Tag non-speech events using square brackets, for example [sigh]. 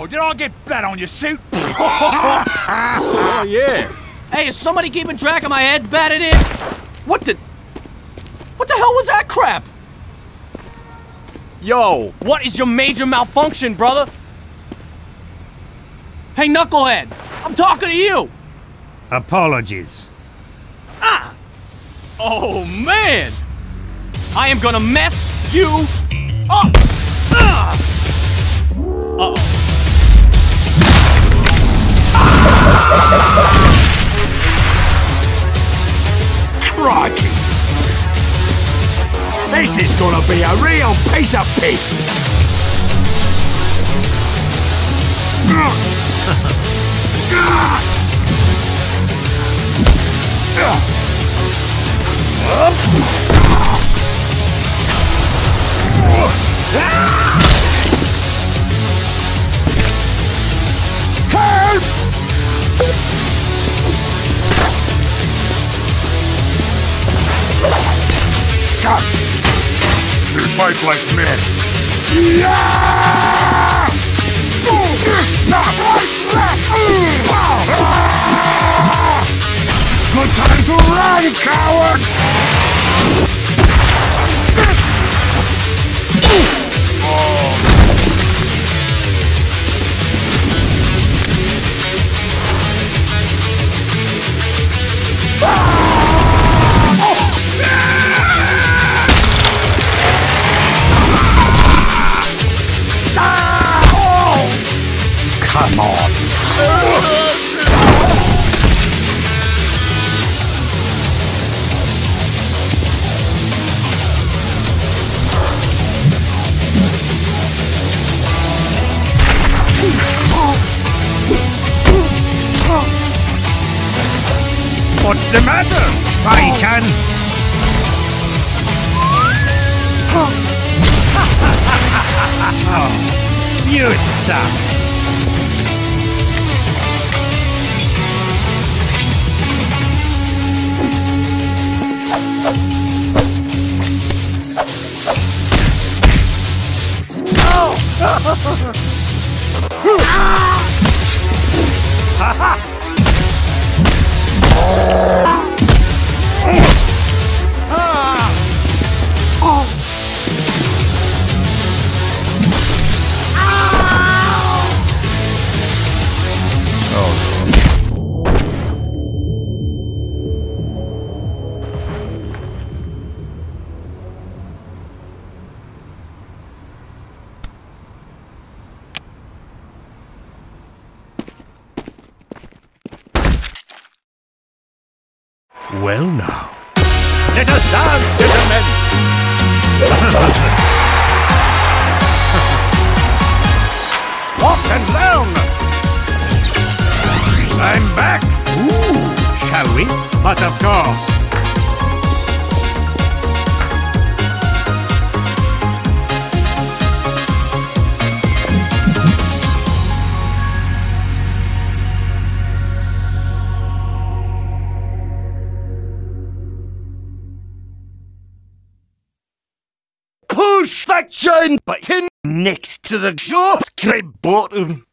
Oh, did I get blood on your suit? [laughs] Oh, yeah. Hey, is somebody keeping track of my head's batted in? What the? What the hell was that crap? Yo, What is your major malfunction, brother? Hey, Knucklehead, I'm talking to you. Apologies. Ah! Oh, man! I am gonna mess you up! Ah! Crikey. This is gonna be a real piece of piss. [laughs] fight like men. Yeah! Stop! Right, left! Good time to run, coward! What's the matter, Spy-chan? Oh. [laughs] you suck. [laughs] Well now. Let us dance, gentlemen! Up and down! I'm back! Ooh, shall we? But of course. That giant button next to the short bottom.